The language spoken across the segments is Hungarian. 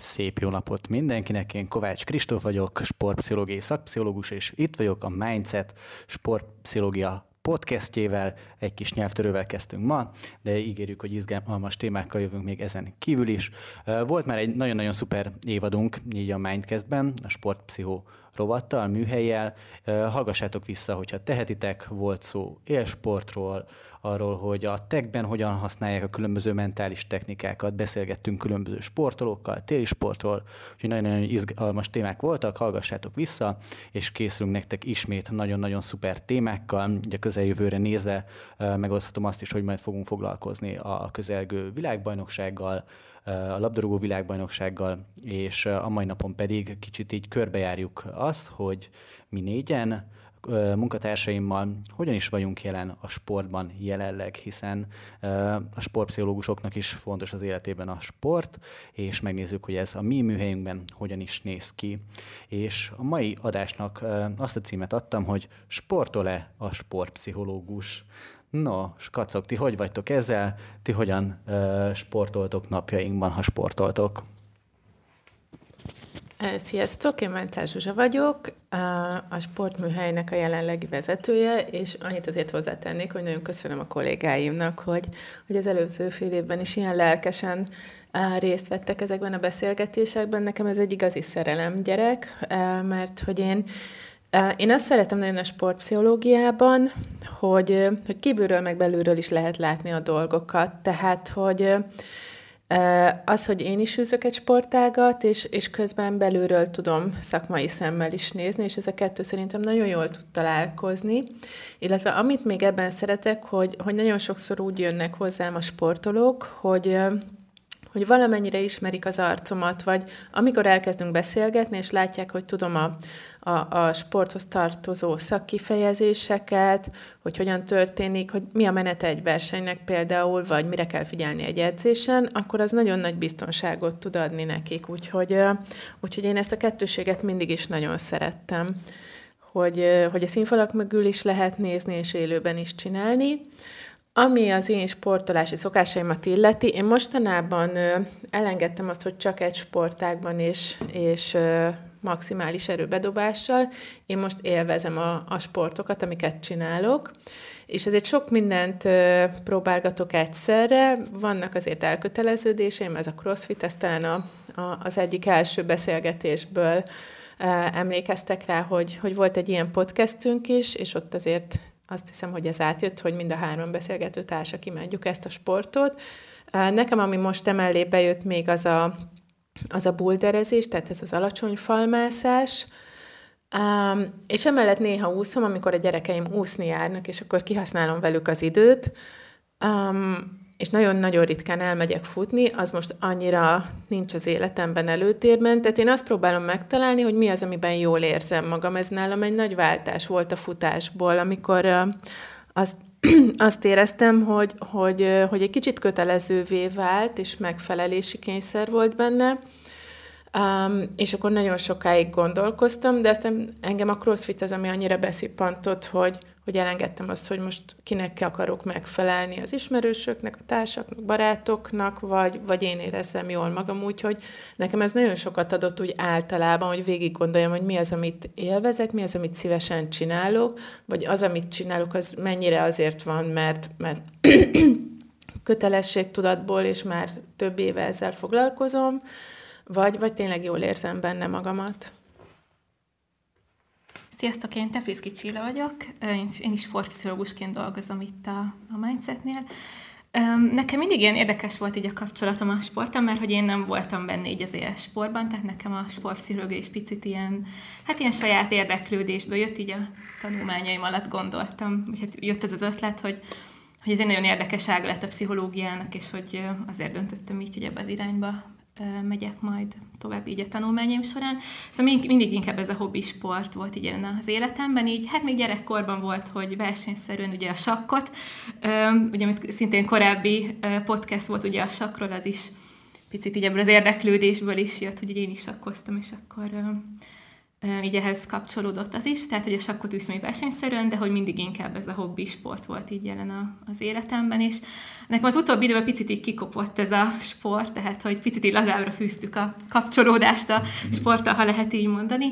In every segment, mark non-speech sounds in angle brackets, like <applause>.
Szép jó napot mindenkinek, én Kovács Kristóf vagyok, sportpszichológiai szakpszichológus, és itt vagyok a Mindset Sportpszichológia podcastjével, egy kis nyelvtörővel kezdtünk ma, de ígérjük, hogy izgalmas témákkal jövünk még ezen kívül is. Volt már egy nagyon-nagyon szuper évadunk így a Mindcastben, a sportpszichó rovattal, műhelyjel. Hallgassátok vissza, hogyha tehetitek, volt szó élsportról, arról, hogy a techben hogyan használják a különböző mentális technikákat, beszélgettünk különböző sportolókkal, téli sportról, úgyhogy nagyon-nagyon izgalmas témák voltak, hallgassátok vissza, és készülünk nektek ismét nagyon-nagyon szuper témákkal. Ugye a közeljövőre nézve megoszthatom azt is, hogy majd fogunk foglalkozni a közelgő világbajnoksággal, a labdarúgó világbajnoksággal, és a mai napon pedig kicsit így körbejárjuk azt, hogy mi négyen munkatársaimmal hogyan is vagyunk jelen a sportban jelenleg, hiszen a sportpszichológusoknak is fontos az életében a sport, és megnézzük, hogy ez a mi műhelyünkben hogyan is néz ki. És a mai adásnak azt a címet adtam, hogy sportol-e a sportpszichológus? No, skacok, ti hogy vagytok ezzel? Ti hogyan uh, sportoltok napjainkban, ha sportoltok? Sziasztok, én Máncás Zsuzsa vagyok, a sportműhelynek a jelenlegi vezetője, és annyit azért hozzátennék, hogy nagyon köszönöm a kollégáimnak, hogy, hogy az előző fél évben is ilyen lelkesen részt vettek ezekben a beszélgetésekben. Nekem ez egy igazi szerelem gyerek, mert hogy én én azt szeretem nagyon a sportpszichológiában, hogy, hogy kívülről meg belülről is lehet látni a dolgokat. Tehát, hogy az, hogy én is űzök egy sportágat, és, és közben belülről tudom szakmai szemmel is nézni, és ez a kettő szerintem nagyon jól tud találkozni. Illetve amit még ebben szeretek, hogy, hogy nagyon sokszor úgy jönnek hozzám a sportolók, hogy hogy valamennyire ismerik az arcomat, vagy amikor elkezdünk beszélgetni, és látják, hogy tudom a, a, a sporthoz tartozó szakkifejezéseket, hogy hogyan történik, hogy mi a menete egy versenynek például, vagy mire kell figyelni egy edzésen, akkor az nagyon nagy biztonságot tud adni nekik. Úgyhogy, úgyhogy én ezt a kettőséget mindig is nagyon szerettem, hogy, hogy a színfalak mögül is lehet nézni, és élőben is csinálni. Ami az én sportolási szokásaimat illeti, én mostanában ö, elengedtem azt, hogy csak egy sportágban és, és ö, maximális erőbedobással. Én most élvezem a, a sportokat, amiket csinálok, és ezért sok mindent ö, próbálgatok egyszerre. Vannak azért elköteleződéseim, ez a crossfit, ez talán a, a, az egyik első beszélgetésből emlékeztek rá, hogy, hogy volt egy ilyen podcastünk is, és ott azért azt hiszem, hogy ez átjött, hogy mind a három beszélgető társak imádjuk ezt a sportot. Nekem, ami most emellé bejött még az a, az a bulderezés, tehát ez az alacsony falmászás, Um, és emellett néha úszom, amikor a gyerekeim úszni járnak, és akkor kihasználom velük az időt. Um, és nagyon-nagyon ritkán elmegyek futni, az most annyira nincs az életemben előtérben, tehát én azt próbálom megtalálni, hogy mi az, amiben jól érzem magam. Ez nálam egy nagy váltás volt a futásból, amikor azt, <clears throat> azt éreztem, hogy, hogy, hogy egy kicsit kötelezővé vált, és megfelelési kényszer volt benne, Um, és akkor nagyon sokáig gondolkoztam, de aztán engem a crossfit az, ami annyira beszippantott, hogy, hogy elengedtem azt, hogy most kinek akarok megfelelni az ismerősöknek, a társaknak, barátoknak, vagy, vagy én érezzem jól magam, úgyhogy nekem ez nagyon sokat adott úgy általában, hogy végig gondoljam, hogy mi az, amit élvezek, mi az, amit szívesen csinálok, vagy az, amit csinálok, az mennyire azért van, mert, mert <clears throat> kötelességtudatból, és már több éve ezzel foglalkozom, vagy, vagy tényleg jól érzem benne magamat. Sziasztok, én Tepliszki Csilla vagyok, én is sportpszichológusként dolgozom itt a, a Mindsetnél. Nekem mindig ilyen érdekes volt így a kapcsolatom a sporttal, mert hogy én nem voltam benne így az éles sportban, tehát nekem a sportpszichológia is picit ilyen, hát ilyen saját érdeklődésből jött, így a tanulmányaim alatt gondoltam, hogy hát jött ez az ötlet, hogy, hogy ez egy nagyon érdekes ága lett a pszichológiának, és hogy azért döntöttem így, hogy ebbe az irányba megyek majd tovább így a tanulmányaim során. Szóval mindig inkább ez a hobbi sport volt így az életemben, így hát még gyerekkorban volt, hogy versenyszerűen ugye a sakkot, ugye amit szintén korábbi podcast volt ugye a sakról, az is picit így ebből az érdeklődésből is jött, hogy én is sakkoztam, és akkor így ehhez kapcsolódott az is, tehát hogy a sakkot űszem versenyszerűen, de hogy mindig inkább ez a hobbi sport volt így jelen a, az életemben, és nekem az utóbbi időben picit így kikopott ez a sport, tehát hogy picit így lazábra fűztük a kapcsolódást a sporttal, ha lehet így mondani.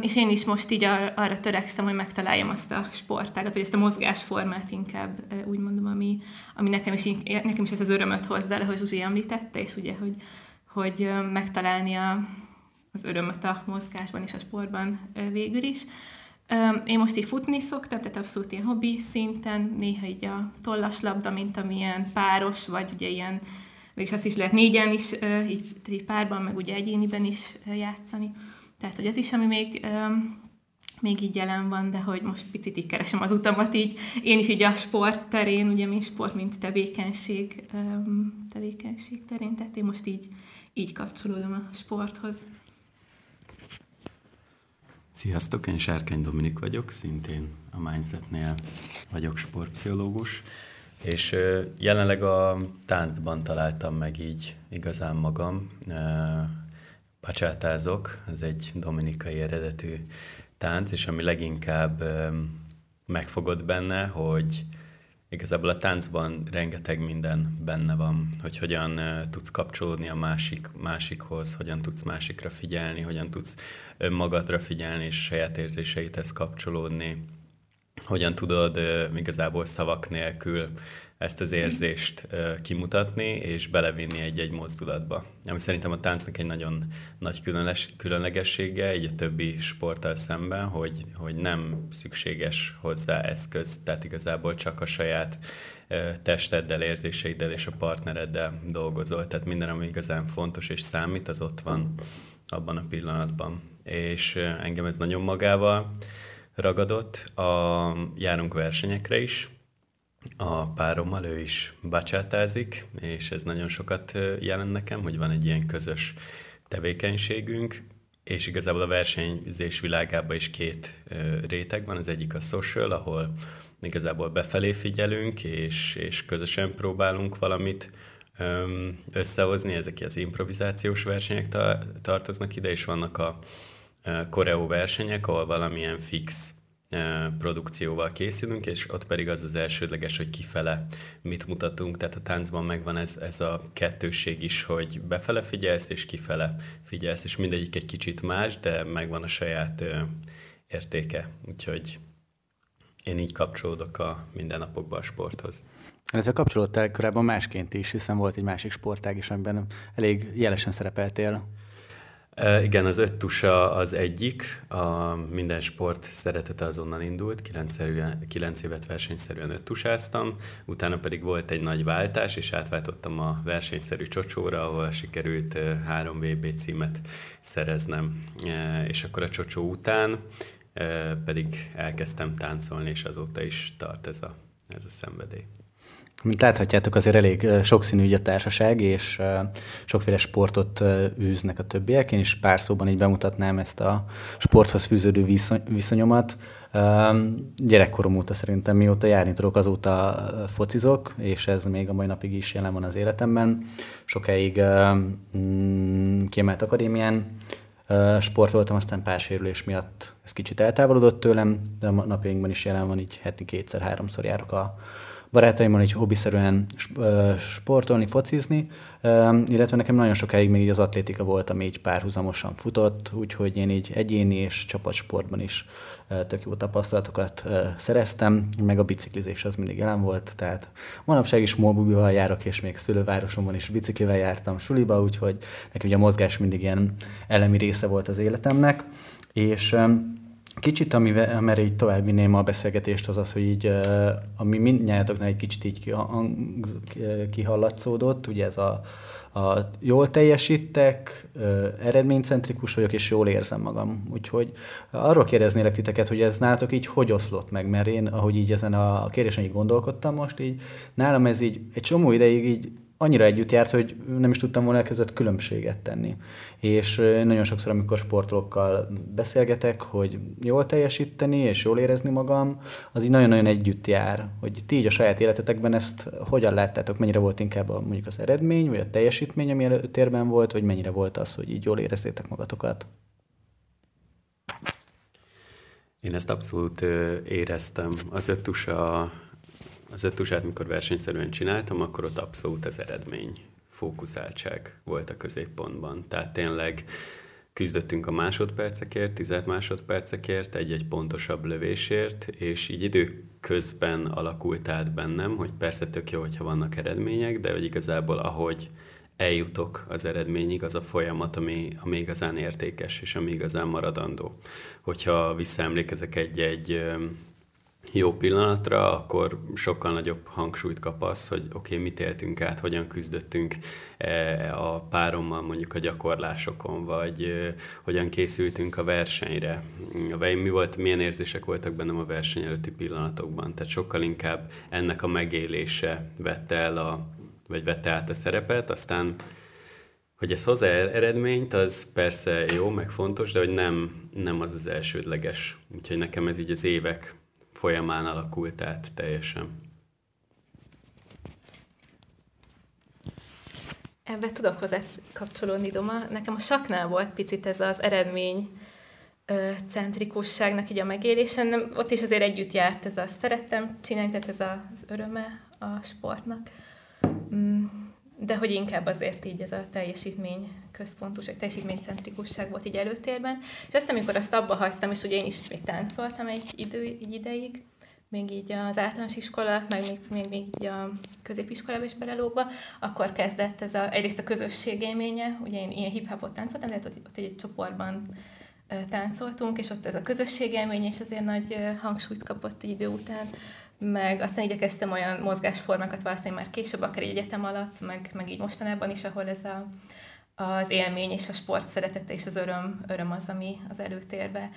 És én is most így ar- arra törekszem, hogy megtaláljam azt a sportágat, vagy ezt a mozgásformát inkább úgy mondom, ami, ami nekem, is, nekem is ez az örömöt hozza le, hogy Zsuzsi említette, és ugye, hogy, hogy megtalálni a, az örömöt a mozgásban és a sportban végül is. Én most így futni szoktam, tehát abszolút ilyen hobbi szinten, néha így a tollas labda, mint amilyen páros, vagy ugye ilyen, és azt is lehet négyen is, így, így párban, meg ugye egyéniben is játszani. Tehát, hogy ez is, ami még, még így jelen van, de hogy most picit így keresem az utamat így. Én is így a sport terén, ugye mint sport, mint tevékenység, tevékenység terén, tehát én most így, így kapcsolódom a sporthoz. Sziasztok, én Sárkány Dominik vagyok, szintén a Mindsetnél vagyok sportpszichológus, és jelenleg a táncban találtam meg így igazán magam. Pacsátázok, ez egy dominikai eredetű tánc, és ami leginkább megfogott benne, hogy igazából a táncban rengeteg minden benne van, hogy hogyan tudsz kapcsolódni a másik, másikhoz, hogyan tudsz másikra figyelni, hogyan tudsz önmagadra figyelni és saját érzéseidhez kapcsolódni, hogyan tudod igazából szavak nélkül ezt az érzést kimutatni, és belevinni egy-egy mozdulatba. Ami szerintem a táncnak egy nagyon nagy különles, különlegessége, egy a többi sporttal szemben, hogy, hogy nem szükséges hozzá eszköz, tehát igazából csak a saját testeddel, érzéseiddel és a partnereddel dolgozol. Tehát minden, ami igazán fontos és számít, az ott van abban a pillanatban. És engem ez nagyon magával ragadott. A, járunk versenyekre is, a párommal, ő is bacsátázik, és ez nagyon sokat jelent nekem, hogy van egy ilyen közös tevékenységünk, és igazából a versenyzés világában is két réteg van. Az egyik a social, ahol igazából befelé figyelünk, és, és közösen próbálunk valamit összehozni, ezek az improvizációs versenyek tartoznak ide, és vannak a koreó versenyek, ahol valamilyen fix produkcióval készülünk, és ott pedig az az elsődleges, hogy kifele mit mutatunk, tehát a táncban megvan ez, ez a kettősség is, hogy befele figyelsz, és kifele figyelsz, és mindegyik egy kicsit más, de megvan a saját értéke, úgyhogy én így kapcsolódok a mindennapokban a sporthoz. Illetve kapcsolódtál korábban másként is, hiszen volt egy másik sportág is, amiben elég jelesen szerepeltél. Igen, az öt tusa az egyik, a minden sport szeretete azonnal indult, kilenc évet versenyszerűen öt tusáztam, utána pedig volt egy nagy váltás, és átváltottam a versenyszerű csocsóra, ahol sikerült három VB címet szereznem. És akkor a csocsó után pedig elkezdtem táncolni, és azóta is tart ez a, ez a szenvedély. Mint láthatjátok, azért elég sokszínű ügy a társaság, és sokféle sportot űznek a többiek. Én is pár szóban így bemutatnám ezt a sporthoz fűződő viszonyomat. Gyerekkorom óta szerintem, mióta járni tudok, azóta focizok, és ez még a mai napig is jelen van az életemben. Sokáig mm, kiemelt akadémián sportoltam, aztán pár sérülés miatt ez kicsit eltávolodott tőlem, de a napjainkban is jelen van, így heti kétszer-háromszor járok a barátaimmal így hobbiszerűen sportolni, focizni, illetve nekem nagyon sokáig még így az atlétika volt, ami így párhuzamosan futott, úgyhogy én így egyéni és csapatsportban is tök jó tapasztalatokat szereztem, meg a biciklizés az mindig jelen volt, tehát manapság is mobibival járok, és még szülővárosomban is biciklivel jártam suliba, úgyhogy nekem ugye a mozgás mindig ilyen elemi része volt az életemnek, és Kicsit, amivel, amerre így tovább vinném a beszélgetést, az az, hogy így, ami mindnyájatoknál egy kicsit így kihallatszódott, ugye ez a, a jól teljesítek, eredménycentrikus vagyok, és jól érzem magam. Úgyhogy arról kérdeznélek titeket, hogy ez nálatok így hogy oszlott meg, mert én, ahogy így ezen a kérdésen így gondolkodtam most, így nálam ez így egy csomó ideig így annyira együtt járt, hogy nem is tudtam volna között különbséget tenni. És nagyon sokszor, amikor sportolókkal beszélgetek, hogy jól teljesíteni és jól érezni magam, az így nagyon-nagyon együtt jár. Hogy ti így a saját életetekben ezt hogyan láttátok, mennyire volt inkább a, mondjuk az eredmény, vagy a teljesítmény, ami előtérben volt, vagy mennyire volt az, hogy így jól érezzétek magatokat? Én ezt abszolút éreztem. Az öttusa, az öttusát, mikor versenyszerűen csináltam, akkor ott abszolút az eredmény fókuszáltság volt a középpontban. Tehát tényleg küzdöttünk a másodpercekért, tized másodpercekért, egy-egy pontosabb lövésért, és így időközben alakult át bennem, hogy persze tök jó, hogyha vannak eredmények, de hogy igazából ahogy eljutok az eredményig, az a folyamat, ami, ami igazán értékes, és ami igazán maradandó. Hogyha visszaemlékezek egy-egy jó pillanatra, akkor sokkal nagyobb hangsúlyt kap az, hogy oké, okay, mit éltünk át, hogyan küzdöttünk e, a párommal mondjuk a gyakorlásokon, vagy hogyan készültünk a versenyre. Vagy mi volt, milyen érzések voltak bennem a verseny előtti pillanatokban. Tehát sokkal inkább ennek a megélése vette el a, vagy vette át a szerepet, aztán hogy ez hozzá eredményt, az persze jó, meg fontos, de hogy nem, nem az az elsődleges. Úgyhogy nekem ez így az évek folyamán alakult át teljesen. Ebben tudok hozzá kapcsolódni, Doma. Nekem a saknál volt picit ez az eredmény centrikusságnak így a megélése. Nem, ott is azért együtt járt ez a szerettem csinálni, tehát ez az öröme a sportnak. Mm, de hogy inkább azért így ez a teljesítmény központos, vagy teljesítménycentrikusság volt így előtérben. És ezt, amikor azt abba hagytam, és ugye én is még táncoltam egy, idő, egy ideig, még így az általános iskola, meg még, még, még így a középiskolában is belelógva, akkor kezdett ez a, egyrészt a közösség élménye, ugye én ilyen hip-hopot táncoltam, de ott, ott egy csoportban táncoltunk, és ott ez a közösség élmény, és azért nagy hangsúlyt kapott egy idő után, meg aztán igyekeztem olyan mozgásformákat választani már később, akár egy egyetem alatt, meg, meg így mostanában is, ahol ez a, az élmény és a sport szeretete és az öröm, öröm az, ami az előtérbe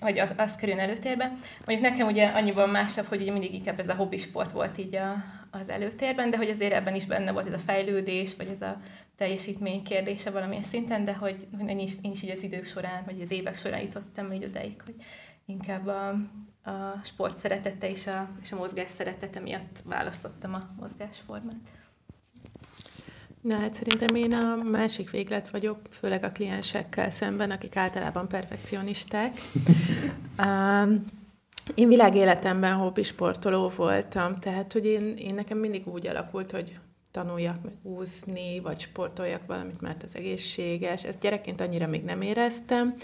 vagy az, az kerül előtérbe. Mondjuk nekem ugye annyiban másabb, hogy ugye mindig inkább ez a hobbi sport volt így a, az előtérben, de hogy azért ebben is benne volt ez a fejlődés, vagy ez a teljesítmény kérdése valamilyen szinten, de hogy én is, én is így az idők során, vagy az évek során jutottam így odáig, hogy inkább a, a sport szeretete és a, és a mozgás szeretete miatt választottam a mozgásformát. Na hát szerintem én a másik véglet vagyok, főleg a kliensekkel szemben, akik általában perfekcionisták. <laughs> um, én világéletemben hobbi sportoló voltam, tehát hogy én, én nekem mindig úgy alakult, hogy tanuljak meg úszni, vagy sportoljak valamit, mert az egészséges. Ezt gyerekként annyira még nem éreztem.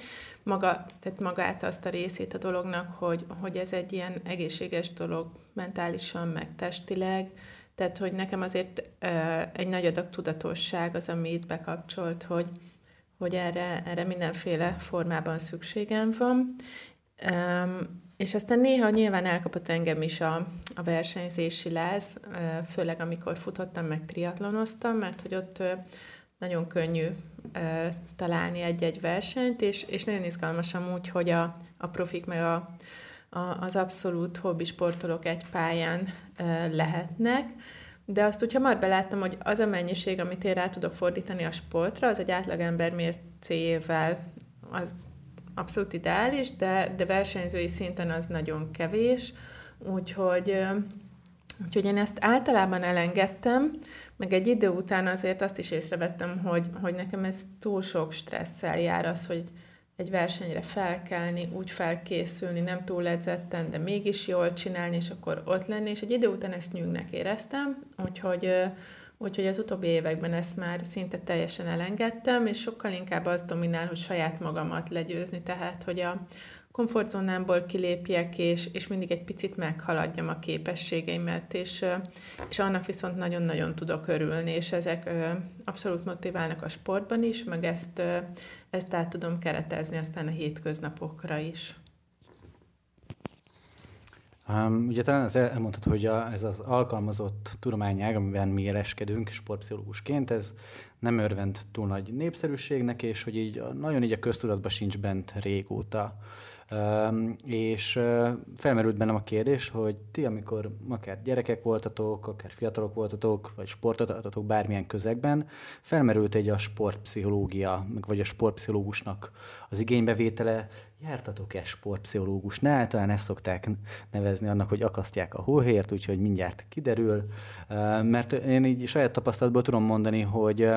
Maga, tehát magát azt a részét a dolognak, hogy, hogy ez egy ilyen egészséges dolog mentálisan, meg testileg, tehát, hogy nekem azért egy nagy adag tudatosság az, ami itt bekapcsolt, hogy, hogy erre, erre mindenféle formában szükségem van. És aztán néha nyilván elkapott engem is a, a versenyzési láz, főleg amikor futottam, meg triatlonoztam, mert hogy ott nagyon könnyű találni egy-egy versenyt, és, és nagyon izgalmas amúgy, hogy a, a profik meg a, a, az abszolút hobbi sportolók egy pályán lehetnek, de azt úgy hamar beláttam, hogy az a mennyiség, amit én rá tudok fordítani a sportra, az egy átlagember mércéjével az abszolút ideális, de, de versenyzői szinten az nagyon kevés, úgyhogy, úgyhogy én ezt általában elengedtem, meg egy idő után azért azt is észrevettem, hogy, hogy nekem ez túl sok stresszel jár az, hogy egy versenyre felkelni, úgy felkészülni, nem túl edzetten, de mégis jól csinálni, és akkor ott lenni, és egy idő után ezt nyűgnek éreztem, úgyhogy, úgyhogy az utóbbi években ezt már szinte teljesen elengedtem, és sokkal inkább az dominál, hogy saját magamat legyőzni, tehát, hogy a, komfortzónámból kilépjek, és, és mindig egy picit meghaladjam a képességeimet, és, és annak viszont nagyon-nagyon tudok örülni, és ezek abszolút motiválnak a sportban is, meg ezt, ezt át tudom keretezni aztán a hétköznapokra is. Um, ugye talán az elmondható, hogy a, ez az alkalmazott tudományág, amiben mi éleskedünk sportpszichológusként, ez nem örvend túl nagy népszerűségnek, és hogy így nagyon így a köztudatban sincs bent régóta. És felmerült bennem a kérdés, hogy ti, amikor akár gyerekek voltatok, akár fiatalok voltatok, vagy sportoltatok bármilyen közegben, felmerült egy a sportpszichológia, vagy a sportpszichológusnak az igénybevétele, jártatok-e sportpszichológus? talán ezt szokták nevezni annak, hogy akasztják a hóhért, úgyhogy mindjárt kiderül. Mert én így saját tapasztalatból tudom mondani, hogy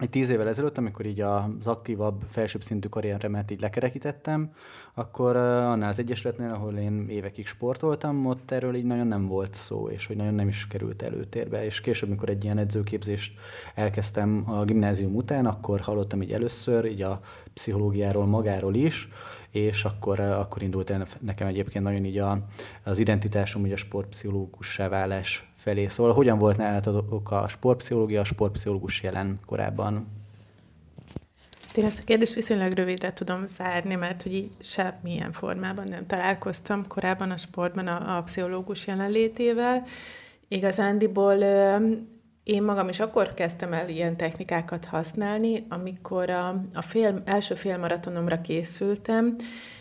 egy tíz évvel ezelőtt, amikor így az aktívabb, felsőbb szintű karrieremet így lekerekítettem, akkor annál az egyesületnél, ahol én évekig sportoltam, ott erről így nagyon nem volt szó, és hogy nagyon nem is került előtérbe. És később, amikor egy ilyen edzőképzést elkezdtem a gimnázium után, akkor hallottam így először így a pszichológiáról magáról is, és akkor, akkor indult el nekem egyébként nagyon így a, az identitásom, hogy a sportpszichológussá válás felé. Szóval hogyan volt nálatok a sportpszichológia, a sportpszichológus jelen korábban? Én ezt a kérdést viszonylag rövidre tudom zárni, mert hogy így semmilyen formában nem találkoztam korábban a sportban a, a pszichológus jelenlétével. Igazándiból én magam is akkor kezdtem el ilyen technikákat használni, amikor a, a fél, első félmaratonomra készültem,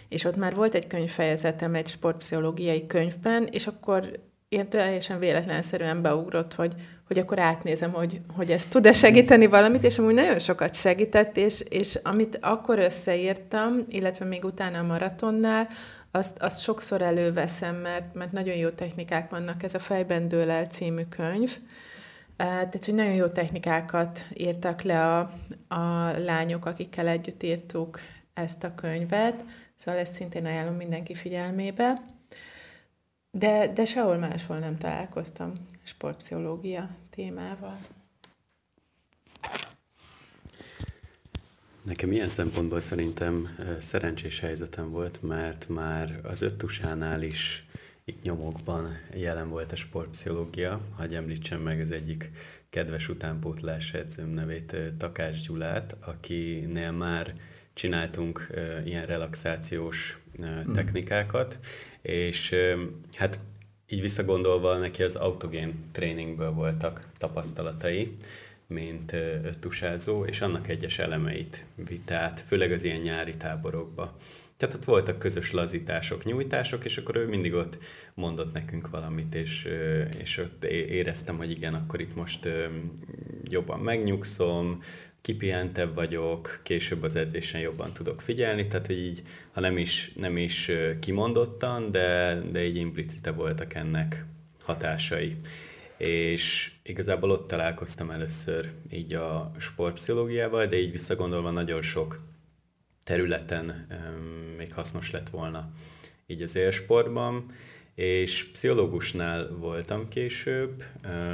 és ott már volt egy könyvfejezetem egy sportpszichológiai könyvben, és akkor ilyen teljesen véletlenszerűen beugrott, hogy, hogy akkor átnézem, hogy, hogy ez tud-e segíteni valamit, és amúgy nagyon sokat segített, és, és amit akkor összeírtam, illetve még utána a maratonnál, azt, azt sokszor előveszem, mert, mert nagyon jó technikák vannak. Ez a Fejben dől el című könyv, tehát, hogy nagyon jó technikákat írtak le a, a lányok, akikkel együtt írtuk ezt a könyvet, szóval ezt szintén ajánlom mindenki figyelmébe. De, de sehol máshol nem találkoztam sportpszichológia témával. Nekem ilyen szempontból szerintem szerencsés helyzetem volt, mert már az öttusánál is itt nyomokban jelen volt a sportpszichológia. Hagy említsem meg az egyik kedves utánpótlás edzőm nevét, Takács Gyulát, akinél már csináltunk ilyen relaxációs mm. technikákat, és hát így visszagondolva neki az autogén tréningből voltak tapasztalatai, mint öttusázó, és annak egyes elemeit vitt át, főleg az ilyen nyári táborokba. Tehát ott voltak közös lazítások, nyújtások, és akkor ő mindig ott mondott nekünk valamit, és, és ott éreztem, hogy igen, akkor itt most jobban megnyugszom, kipihentebb vagyok, később az edzésen jobban tudok figyelni, tehát így, ha nem is, nem is kimondottan, de, de így implicite voltak ennek hatásai. És igazából ott találkoztam először így a sportpszichológiával, de így visszagondolva nagyon sok területen még hasznos lett volna így az élsportban, és pszichológusnál voltam később,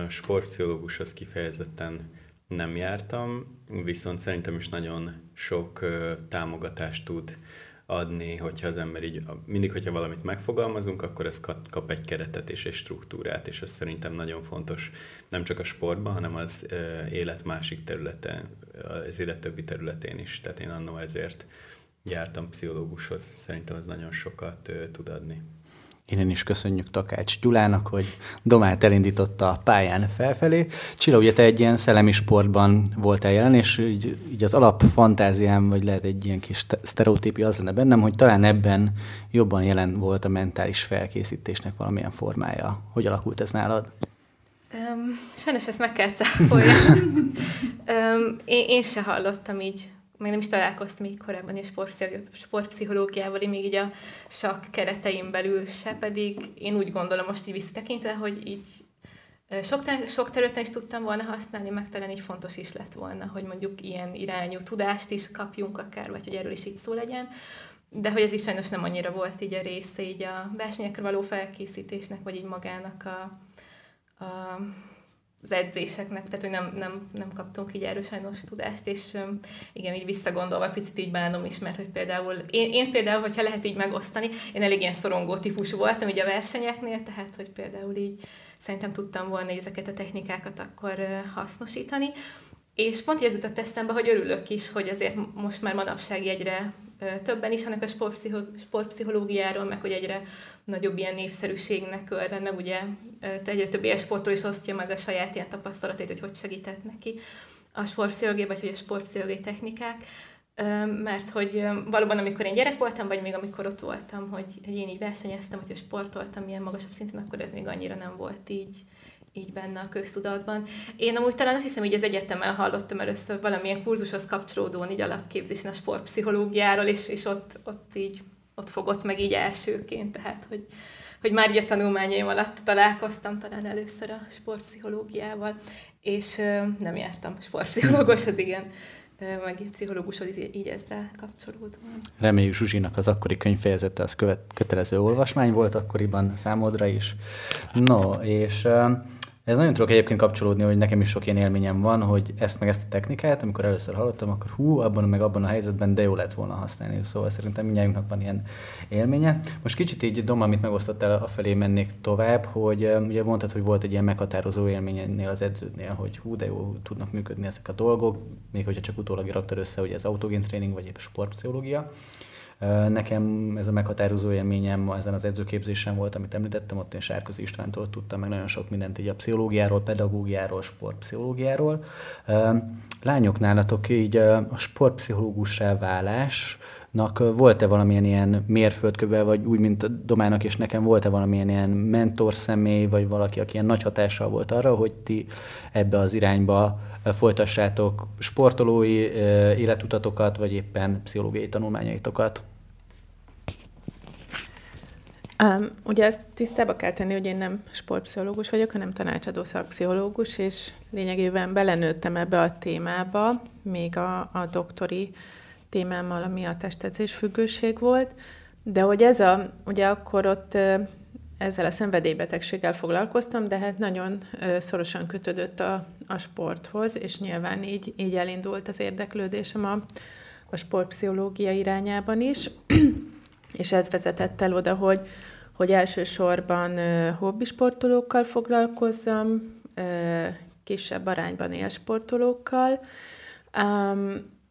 sportpszichológus az kifejezetten nem jártam, viszont szerintem is nagyon sok támogatást tud adni, hogyha az ember így, mindig, hogyha valamit megfogalmazunk, akkor ez kap egy keretet és egy struktúrát, és ez szerintem nagyon fontos, nem csak a sportban, hanem az élet másik területen, az élet többi területén is. Tehát én annó ezért jártam pszichológushoz, szerintem ez nagyon sokat tud adni. Innen is köszönjük Takács Gyulának, hogy Domát elindította a pályán felfelé. Csilla, ugye te egy ilyen szellemi sportban voltál jelen, és így, így az alap fantáziám, vagy lehet egy ilyen kis sztereotípia az lenne bennem, hogy talán ebben jobban jelen volt a mentális felkészítésnek valamilyen formája. Hogy alakult ez nálad? Um, sajnos ezt meg kell cáfolni. um, <laughs> én, én se hallottam így meg nem is találkoztam így korábban is sportpszichológiával, még így a sakk keretein belül se, pedig én úgy gondolom most így visszatekintve, hogy így sok, sok területen is tudtam volna használni, meg talán így fontos is lett volna, hogy mondjuk ilyen irányú tudást is kapjunk akár, vagy hogy erről is így szó legyen. De hogy ez is sajnos nem annyira volt így a része így a versenyekre való felkészítésnek, vagy így magának a, a az edzéseknek, tehát hogy nem, nem, nem kaptunk így erről sajnos tudást, és igen, így visszagondolva picit így bánom is, mert hogy például, én, én például, hogyha lehet így megosztani, én elég ilyen szorongó típusú voltam így a versenyeknél, tehát hogy például így szerintem tudtam volna ezeket a technikákat akkor hasznosítani, és pont ez jutott eszembe, hogy örülök is, hogy azért most már manapság egyre többen is annak a sportpszichológiáról, meg hogy egyre nagyobb ilyen népszerűségnek örvend, meg ugye egyre több sportról is osztja meg a saját ilyen tapasztalatait, hogy hogy segített neki a sportpszichológia, vagy hogy a sportpszichológiai technikák, mert hogy valóban amikor én gyerek voltam, vagy még amikor ott voltam, hogy, hogy én így versenyeztem, hogy sportoltam ilyen magasabb szinten, akkor ez még annyira nem volt így, így benne a köztudatban. Én amúgy talán azt hiszem, hogy az egyetemen hallottam először valamilyen kurzushoz kapcsolódóan így alapképzésen a sportpszichológiáról, és, és ott, ott így ott fogott meg így elsőként, tehát hogy, hogy már így a tanulmányaim alatt találkoztam talán először a sportpszichológiával, és nem jártam sportpszichológushoz, igen meg pszichológushoz így ezzel kapcsolódóan. Reméljük Zsuzsinak az akkori könyvfejezete az követ, kötelező olvasmány volt akkoriban számodra is. No, és ez nagyon tudok egyébként kapcsolódni, hogy nekem is sok ilyen élményem van, hogy ezt meg ezt a technikát, amikor először hallottam, akkor hú, abban meg abban a helyzetben de jó lett volna használni. Szóval szerintem mindjárt van ilyen élménye. Most kicsit így Dom, amit megosztottál, felé mennék tovább, hogy ugye mondtad, hogy volt egy ilyen meghatározó élménynél az edződnél, hogy hú, de jó tudnak működni ezek a dolgok, még hogyha csak utólag raktad össze, hogy ez autogén tréning vagy épp sportpszichológia. Nekem ez a meghatározó élményem ezen az edzőképzésen volt, amit említettem, ott én Sárközi Istvántól tudtam meg nagyon sok mindent így a pszichológiáról, pedagógiáról, sportpszichológiáról. Lányok nálatok így a sportpszichológussá válás, volt-e valamilyen ilyen mérföldköve, vagy úgy, mint Domának és nekem, volt-e valamilyen ilyen mentor személy, vagy valaki, aki ilyen nagy hatással volt arra, hogy ti ebbe az irányba folytassátok sportolói életutatokat, vagy éppen pszichológiai tanulmányaitokat? Um, ugye ezt tisztába kell tenni, hogy én nem sportpszichológus vagyok, hanem tanácsadó szakpszichológus, és lényegében belenőttem ebbe a témába, még a, a doktori témámmal, ami a testedzés függőség volt, de hogy ez a, ugye akkor ott ezzel a szenvedélybetegséggel foglalkoztam, de hát nagyon szorosan kötődött a, a sporthoz, és nyilván így, így elindult az érdeklődésem a, a sportpszichológia irányában is, <clears throat> és ez vezetett el oda, hogy, hogy elsősorban hobbisportolókkal foglalkozzam, kisebb arányban élsportolókkal,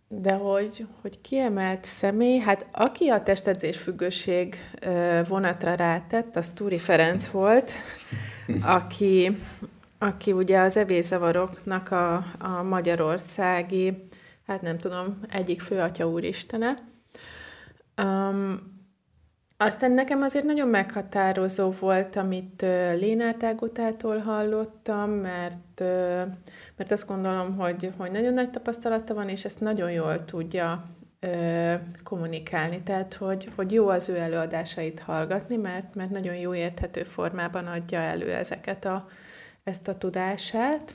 de hogy, hogy kiemelt személy, hát aki a testedzés függőség vonatra rátett, az Túri Ferenc volt, aki, aki ugye az evészavaroknak a, a magyarországi, hát nem tudom, egyik főatya úristene. Um, aztán nekem azért nagyon meghatározó volt, amit Lénát Ágotától hallottam, mert, mert azt gondolom, hogy, hogy nagyon nagy tapasztalata van, és ezt nagyon jól tudja kommunikálni. Tehát, hogy, hogy jó az ő előadásait hallgatni, mert, mert nagyon jó érthető formában adja elő ezeket a, ezt a tudását.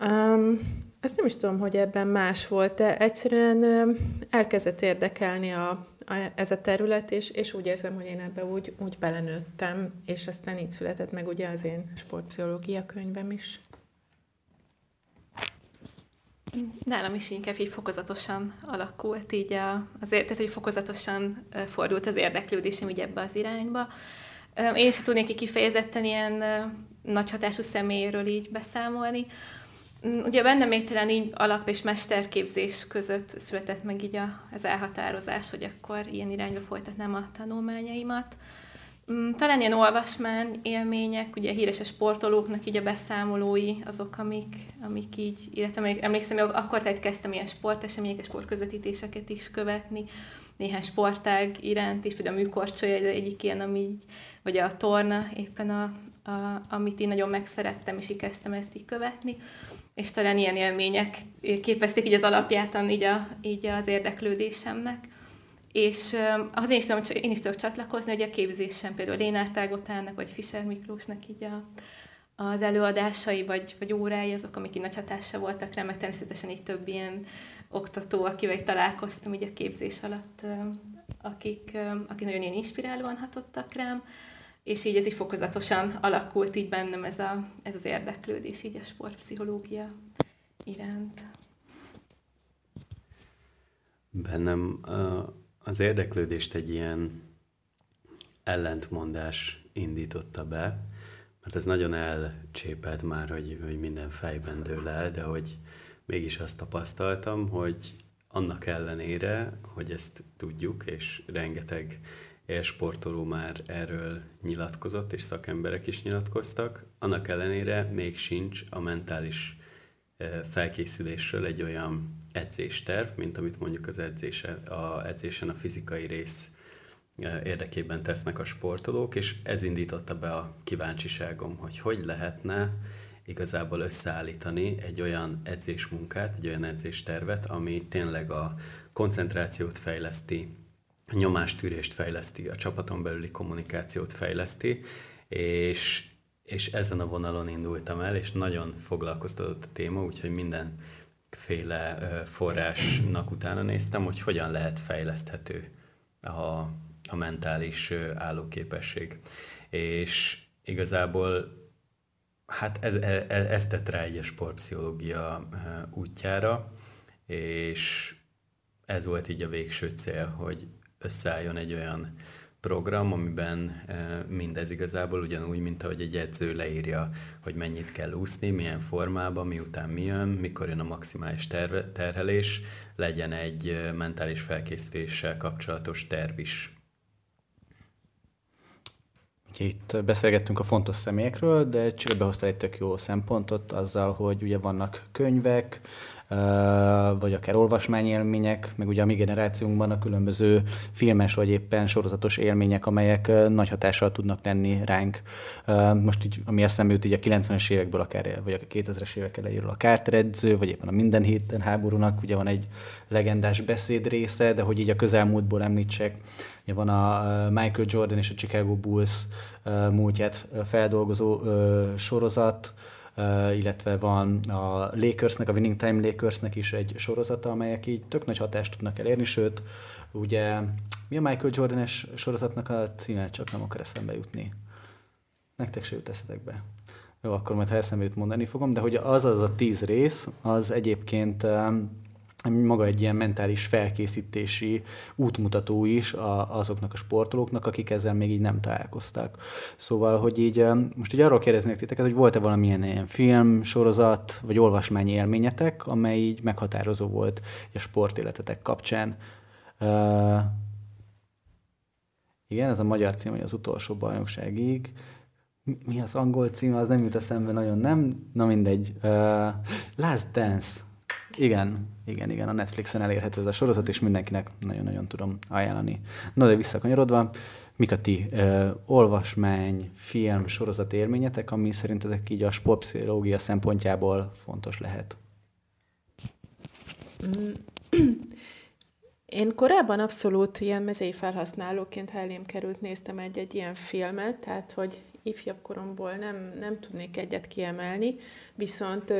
Um, azt nem is tudom, hogy ebben más volt, de egyszerűen elkezdett érdekelni a, ez a terület, és, és úgy érzem, hogy én ebbe úgy, úgy belenőttem, és aztán így született meg ugye az én sportpszichológia könyvem is. Nálam is inkább így fokozatosan alakult így a, azért, tehát hogy fokozatosan fordult az érdeklődésem így ebbe az irányba. Én is tudnék kifejezetten ilyen nagy hatású személyről így beszámolni. Mm, ugye bennem még talán így alap- és mesterképzés között született meg így a, az elhatározás, hogy akkor ilyen irányba folytatnám a tanulmányaimat. Mm, talán ilyen olvasmány élmények, ugye híres a sportolóknak így a beszámolói, azok, amik, amik így, illetve emlékszem, hogy akkor tehát kezdtem ilyen sporteseményeket, sportközvetítéseket is követni, néhány sportág iránt is, például a műkorcsolya egyik ilyen, ami így, vagy a torna éppen, a, a, amit én nagyon megszerettem, és így kezdtem ezt így követni és talán ilyen élmények képezték így az alapját így, a, így az érdeklődésemnek. És uh, ahhoz én is, tudom, én is tudok csatlakozni, hogy a képzésem például Lénár Tágotának, vagy Fischer Miklósnak így a, az előadásai, vagy, vagy órái, azok, amik így nagy hatása voltak rá, meg természetesen így több ilyen oktató, akivel találkoztam így a képzés alatt, akik, akik nagyon ilyen inspirálóan hatottak rám és így ez így fokozatosan alakult így bennem ez, a, ez az érdeklődés így a sportpszichológia iránt. Bennem az érdeklődést egy ilyen ellentmondás indította be, mert ez nagyon elcsépelt már, hogy, hogy minden fejben dől el, de hogy mégis azt tapasztaltam, hogy annak ellenére, hogy ezt tudjuk, és rengeteg élsportoló már erről nyilatkozott, és szakemberek is nyilatkoztak, annak ellenére még sincs a mentális e, felkészülésről egy olyan edzésterv, mint amit mondjuk az edzése, a edzésen a fizikai rész e, érdekében tesznek a sportolók, és ez indította be a kíváncsiságom, hogy hogy lehetne igazából összeállítani egy olyan edzésmunkát, egy olyan edzéstervet, ami tényleg a koncentrációt fejleszti, a nyomástűrést fejleszti, a csapaton belüli kommunikációt fejleszti, és, és ezen a vonalon indultam el, és nagyon foglalkoztatott a téma, úgyhogy mindenféle forrásnak utána néztem, hogy hogyan lehet fejleszthető a, a mentális állóképesség. És igazából hát ez, ez, ez tett rá egy sportpszichológia útjára, és ez volt így a végső cél, hogy összeálljon egy olyan program, amiben mindez igazából ugyanúgy, mint ahogy egy edző leírja, hogy mennyit kell úszni, milyen formában, miután mi jön, mikor jön a maximális terve, terhelés, legyen egy mentális felkészüléssel kapcsolatos terv is. Ugye itt beszélgettünk a fontos személyekről, de csak behoztál egy tök jó szempontot azzal, hogy ugye vannak könyvek, vagy akár olvasmányélmények, meg ugye a mi generációnkban a különböző filmes vagy éppen sorozatos élmények, amelyek nagy hatással tudnak lenni ránk. Most így, ami eszembe jut így a 90-es évekből, akár, vagy a 2000-es évek elejéről a Carter edző, vagy éppen a Minden héten háborúnak, ugye van egy legendás beszéd része, de hogy így a közelmúltból említsek, ugye van a Michael Jordan és a Chicago Bulls múltját feldolgozó sorozat, illetve van a Lakersnek, a Winning Time Lakersnek is egy sorozata, amelyek így tök nagy hatást tudnak elérni, sőt, ugye mi a Michael Jordan-es sorozatnak a címe, csak nem akar eszembe jutni. Nektek se jut eszetekbe. Jó, akkor majd ha eszembe jut mondani fogom, de hogy az az a tíz rész, az egyébként maga egy ilyen mentális felkészítési útmutató is a, azoknak a sportolóknak, akik ezzel még így nem találkoztak. Szóval, hogy így most így arról kérdeznék titeket, hogy volt-e valamilyen ilyen film, sorozat, vagy olvasmányi élményetek, amely így meghatározó volt a sportéletetek kapcsán. Uh, igen, ez a magyar cím, hogy az utolsó bajnokságig. Mi az angol cím, az nem jut eszembe nagyon, nem? Na mindegy. Uh, Last Dance igen, igen, igen, a Netflixen elérhető ez a sorozat, és mindenkinek nagyon-nagyon tudom ajánlani. Na de visszakanyarodva, mik a ti ö, olvasmány, film, sorozat élményetek, ami szerintetek így a sportpszichológia szempontjából fontos lehet? Én korábban abszolút ilyen mezei felhasználóként, ha elém került, néztem egy-egy ilyen filmet, tehát hogy ifjabb koromból nem, nem tudnék egyet kiemelni, viszont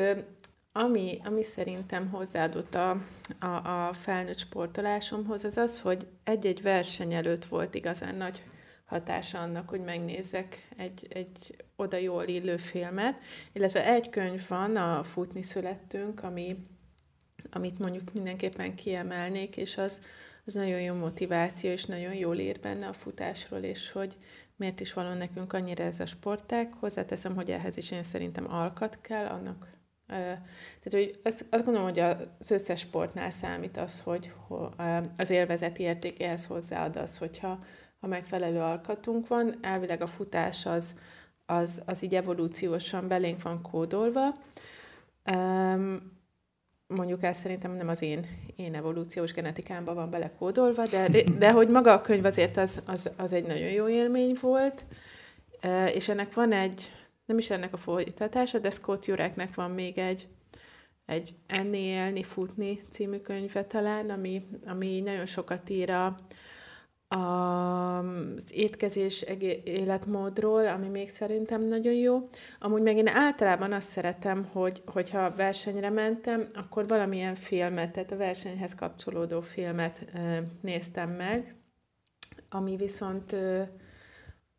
ami, ami szerintem hozzáadott a, a, a felnőtt sportolásomhoz, az az, hogy egy-egy verseny előtt volt igazán nagy hatása annak, hogy megnézzek egy, egy oda jól illő filmet, illetve egy könyv van, a Futni születtünk, ami, amit mondjuk mindenképpen kiemelnék, és az, az nagyon jó motiváció, és nagyon jól ír benne a futásról, és hogy miért is való nekünk annyira ez a sportág. Hozzáteszem, hogy ehhez is én szerintem alkat kell, annak tehát, hogy azt, azt gondolom, hogy az összes sportnál számít az, hogy az élvezeti értékéhez hozzáad az, hogyha ha megfelelő alkatunk van. Elvileg a futás az, az, az így evolúciósan belénk van kódolva. Mondjuk ez szerintem nem az én, én evolúciós genetikámban van belekódolva, de, de hogy maga a könyv azért az, az, az egy nagyon jó élmény volt, és ennek van egy, nem is ennek a folytatása, de Scott Jureknek van még egy, egy Enni, élni, futni című könyve talán, ami, ami nagyon sokat ír a, az étkezés életmódról, ami még szerintem nagyon jó. Amúgy meg én általában azt szeretem, hogy, hogyha versenyre mentem, akkor valamilyen filmet, tehát a versenyhez kapcsolódó filmet néztem meg, ami viszont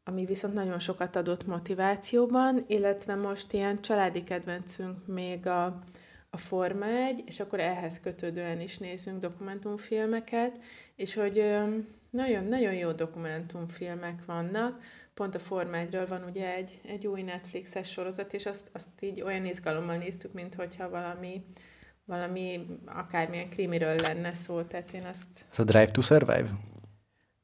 ami viszont nagyon sokat adott motivációban, illetve most ilyen családi kedvencünk még a, a Forma 1, és akkor ehhez kötődően is nézünk dokumentumfilmeket, és hogy nagyon-nagyon jó dokumentumfilmek vannak, pont a Forma 1 van ugye egy, egy új Netflixes sorozat, és azt, azt így olyan izgalommal néztük, mint hogyha valami, valami akármilyen krimiről lenne szó, tehát én azt... Ez a Drive to Survive?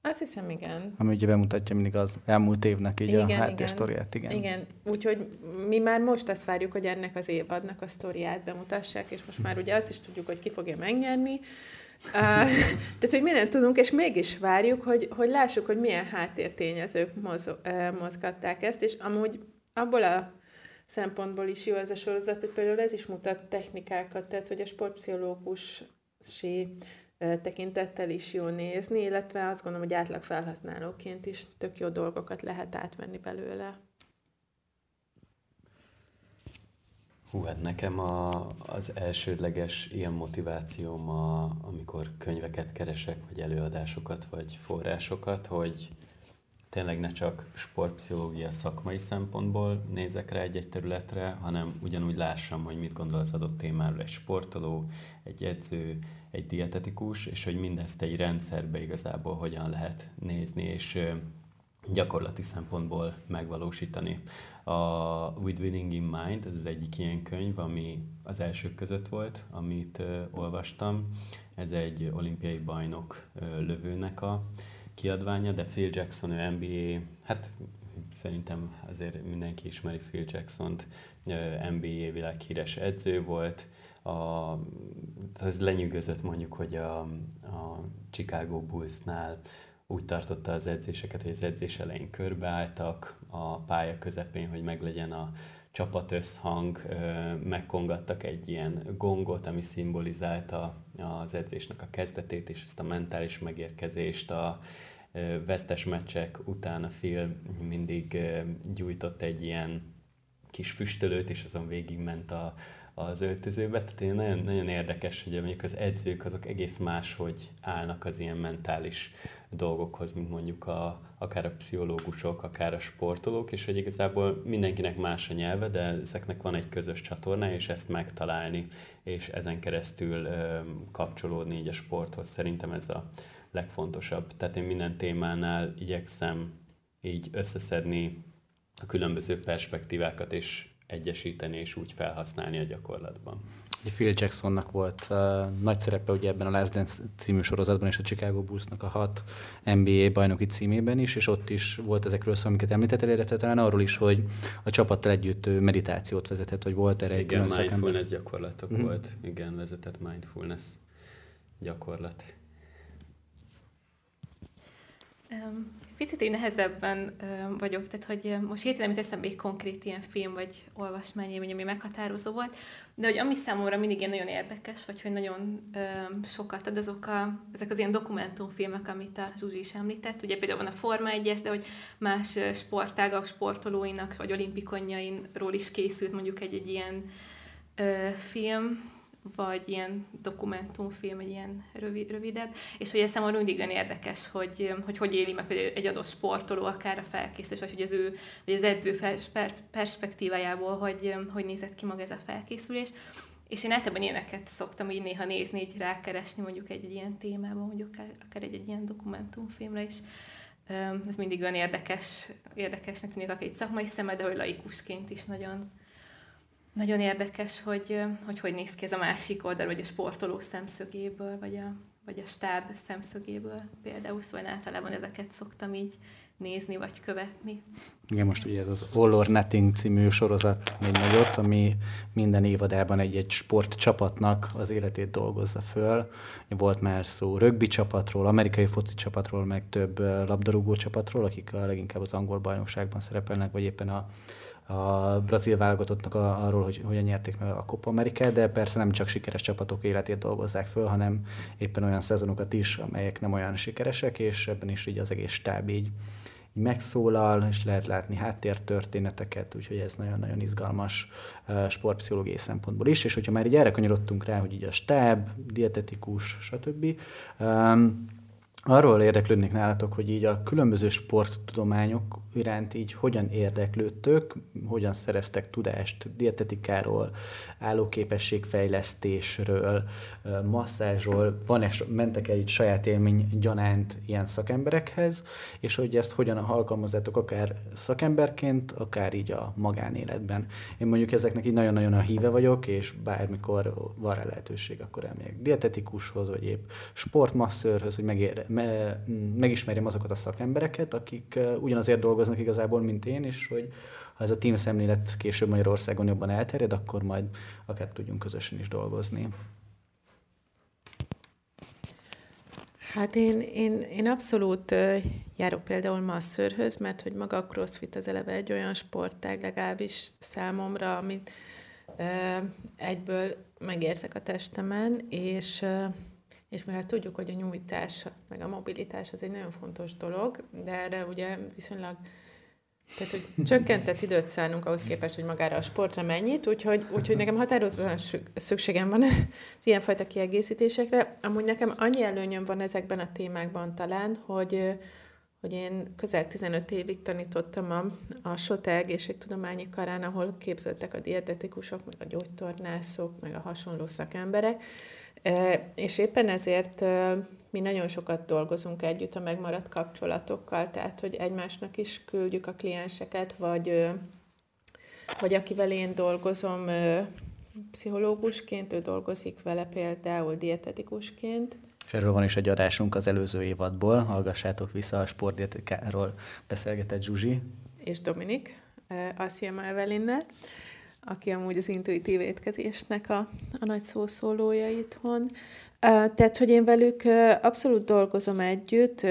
Azt hiszem, igen. Ami ugye bemutatja mindig az elmúlt évnek így igen, a háttérsztoriát, igen. Igen, úgyhogy mi már most azt várjuk, hogy ennek az évadnak a sztoriát bemutassák, és most már ugye azt is tudjuk, hogy ki fogja megnyerni. Uh, <laughs> tehát, hogy mindent tudunk, és mégis várjuk, hogy, hogy lássuk, hogy milyen háttértényezők mozo, uh, mozgatták ezt, és amúgy abból a szempontból is jó ez a sorozat, hogy például ez is mutat technikákat, tehát hogy a sportpszichológusi tekintettel is jó nézni, illetve azt gondolom, hogy átlag felhasználóként is tök jó dolgokat lehet átvenni belőle. Hú, hát nekem a, az elsődleges ilyen motivációm, a, amikor könyveket keresek, vagy előadásokat, vagy forrásokat, hogy tényleg ne csak sportpszichológia szakmai szempontból nézek rá egy-egy területre, hanem ugyanúgy lássam, hogy mit gondol az adott témáról egy sportoló, egy edző, egy dietetikus, és hogy mindezt egy rendszerbe igazából hogyan lehet nézni, és gyakorlati szempontból megvalósítani. A With Winning in Mind, ez az egyik ilyen könyv, ami az elsők között volt, amit uh, olvastam. Ez egy olimpiai bajnok uh, lövőnek a kiadványa, de Phil Jackson, ő NBA, hát szerintem azért mindenki ismeri Phil Jackson-t, NBA világhíres edző volt, a, ez lenyűgözött mondjuk, hogy a, a Chicago Bullsnál úgy tartotta az edzéseket, hogy az edzés elején körbeálltak a pálya közepén, hogy meglegyen a csapat összhang, megkongattak egy ilyen gongot, ami szimbolizálta az edzésnek a kezdetét, és ezt a mentális megérkezést, a vesztes meccsek után a film mindig gyújtott egy ilyen kis füstölőt, és azon végig ment a, az öltözőbe, tehát nagyon, nagyon érdekes, hogy mondjuk az edzők azok egész máshogy állnak az ilyen mentális dolgokhoz, mint mondjuk a, akár a pszichológusok, akár a sportolók, és hogy igazából mindenkinek más a nyelve, de ezeknek van egy közös csatorna, és ezt megtalálni, és ezen keresztül ö, kapcsolódni így a sporthoz. Szerintem ez a legfontosabb. Tehát én minden témánál igyekszem így összeszedni a különböző perspektívákat, és egyesíteni és úgy felhasználni a gyakorlatban. Phil Jacksonnak volt uh, nagy szerepe ugye ebben a Last Dance című sorozatban és a Chicago Bullsnak a hat NBA bajnoki címében is, és ott is volt ezekről szó, amiket említettél, illetve talán arról is, hogy a csapattal együtt meditációt vezetett, vagy volt erre egy Igen, mindfulness szakember. gyakorlatok mm-hmm. volt. Igen, vezetett mindfulness gyakorlat. Picit én nehezebben vagyok, tehát hogy most hirtelen mint eszembe egy konkrét ilyen film vagy olvasmány, ami meghatározó volt, de hogy ami számomra mindig ilyen nagyon érdekes, vagy hogy nagyon sokat ad, azok a, ezek az ilyen dokumentumfilmek, amit a Zsuzsi is említett. Ugye például van a Forma 1 de hogy más sportágak, sportolóinak, vagy olimpikonyainról is készült mondjuk egy-egy ilyen film, vagy ilyen dokumentumfilm, egy ilyen rövid, rövidebb, és hogy ez számomra mindig olyan érdekes, hogy, hogy hogy éli meg például egy adott sportoló, akár a felkészülés, vagy hogy az ő, vagy az edző perspektívájából, hogy, hogy nézett ki maga ez a felkészülés. És én általában ilyeneket szoktam így néha nézni, így rákeresni mondjuk egy, ilyen témában, mondjuk akár, akár egy, egy ilyen dokumentumfilmre is. Ez mindig olyan érdekes, érdekesnek tűnik, akár egy szakmai szeme, de hogy laikusként is nagyon, nagyon érdekes, hogy, hogy hogy néz ki ez a másik oldal, vagy a sportoló szemszögéből, vagy a, vagy a stáb szemszögéből például, szóval általában ezeket szoktam így nézni, vagy követni. Igen, most ugye ez az All or Nothing című sorozat még nagyot, ami minden évadában egy-egy sportcsapatnak az életét dolgozza föl. Volt már szó rögbi csapatról, amerikai foci csapatról, meg több labdarúgó csapatról, akik a leginkább az angol bajnokságban szerepelnek, vagy éppen a a brazil válogatottnak a, arról, hogy hogyan nyerték meg a Copa Amerikát, de persze nem csak sikeres csapatok életét dolgozzák föl, hanem éppen olyan szezonokat is, amelyek nem olyan sikeresek, és ebben is így az egész stáb így, így megszólal, és lehet látni háttértörténeteket, úgyhogy ez nagyon-nagyon izgalmas sportpszichológiai szempontból is, és hogyha már így erre kanyarodtunk rá, hogy így a stáb, dietetikus, stb., um, arról érdeklődnék nálatok, hogy így a különböző sporttudományok iránt így hogyan érdeklődtök, hogyan szereztek tudást dietetikáról, állóképességfejlesztésről, masszázsról, van-e, mentek egy saját élmény gyanánt ilyen szakemberekhez, és hogy ezt hogyan alkalmazzátok akár szakemberként, akár így a magánéletben. Én mondjuk ezeknek így nagyon-nagyon a híve vagyok, és bármikor van rá lehetőség, akkor elmegyek dietetikushoz, vagy épp sportmasszőrhöz, hogy megér, me, megismerjem azokat a szakembereket, akik ugyanazért dolgoznak igazából, mint én, és hogy ha ez a team szemlélet később Magyarországon jobban elterjed, akkor majd akár tudjunk közösen is dolgozni. Hát én, én, én abszolút járok például masszörhöz, mert hogy maga a crossfit az eleve egy olyan sportág, legalábbis számomra, amit egyből megérzek a testemen, és és mivel tudjuk, hogy a nyújtás, meg a mobilitás az egy nagyon fontos dolog, de erre ugye viszonylag tehát, hogy csökkentett időt szánunk ahhoz képest, hogy magára a sportra mennyit, úgyhogy, úgyhogy nekem határozottan szükségem van <laughs> az ilyenfajta kiegészítésekre. Amúgy nekem annyi előnyöm van ezekben a témákban talán, hogy, hogy én közel 15 évig tanítottam a, a SOTE egészségtudományi karán, ahol képződtek a dietetikusok, meg a gyógytornászok, meg a hasonló szakemberek, és éppen ezért mi nagyon sokat dolgozunk együtt a megmaradt kapcsolatokkal, tehát hogy egymásnak is küldjük a klienseket, vagy, vagy akivel én dolgozom pszichológusként, ő dolgozik vele például dietetikusként. És erről van is egy adásunk az előző évadból, hallgassátok vissza a sportdietikáról beszélgetett Zsuzsi. És Dominik, Asziema Evelinnel aki amúgy az intuitív étkezésnek a, a nagy szószólója itthon. Tehát, hogy én velük abszolút dolgozom együtt,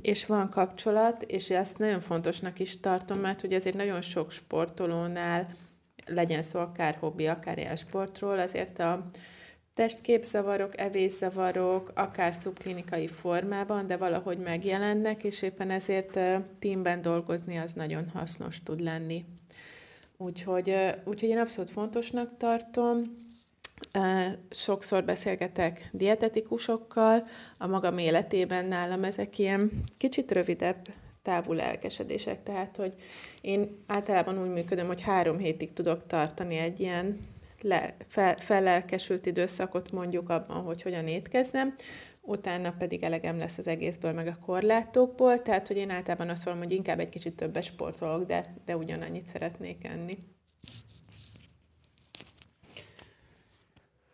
és van kapcsolat, és ezt nagyon fontosnak is tartom, mert hogy azért nagyon sok sportolónál, legyen szó akár hobbi, akár élsportról, azért a testképzavarok, evészavarok, akár szubklinikai formában, de valahogy megjelennek, és éppen ezért teamben dolgozni az nagyon hasznos tud lenni. Úgyhogy, úgyhogy én abszolút fontosnak tartom. Sokszor beszélgetek dietetikusokkal, a magam életében nálam ezek ilyen kicsit rövidebb távú lelkesedések. Tehát, hogy én általában úgy működöm, hogy három hétig tudok tartani egy ilyen le, fel, fellelkesült időszakot mondjuk abban, hogy hogyan étkezzem, utána pedig elegem lesz az egészből, meg a korlátokból, tehát hogy én általában azt mondom, hogy inkább egy kicsit többes sportolok, de, de ugyanannyit szeretnék enni.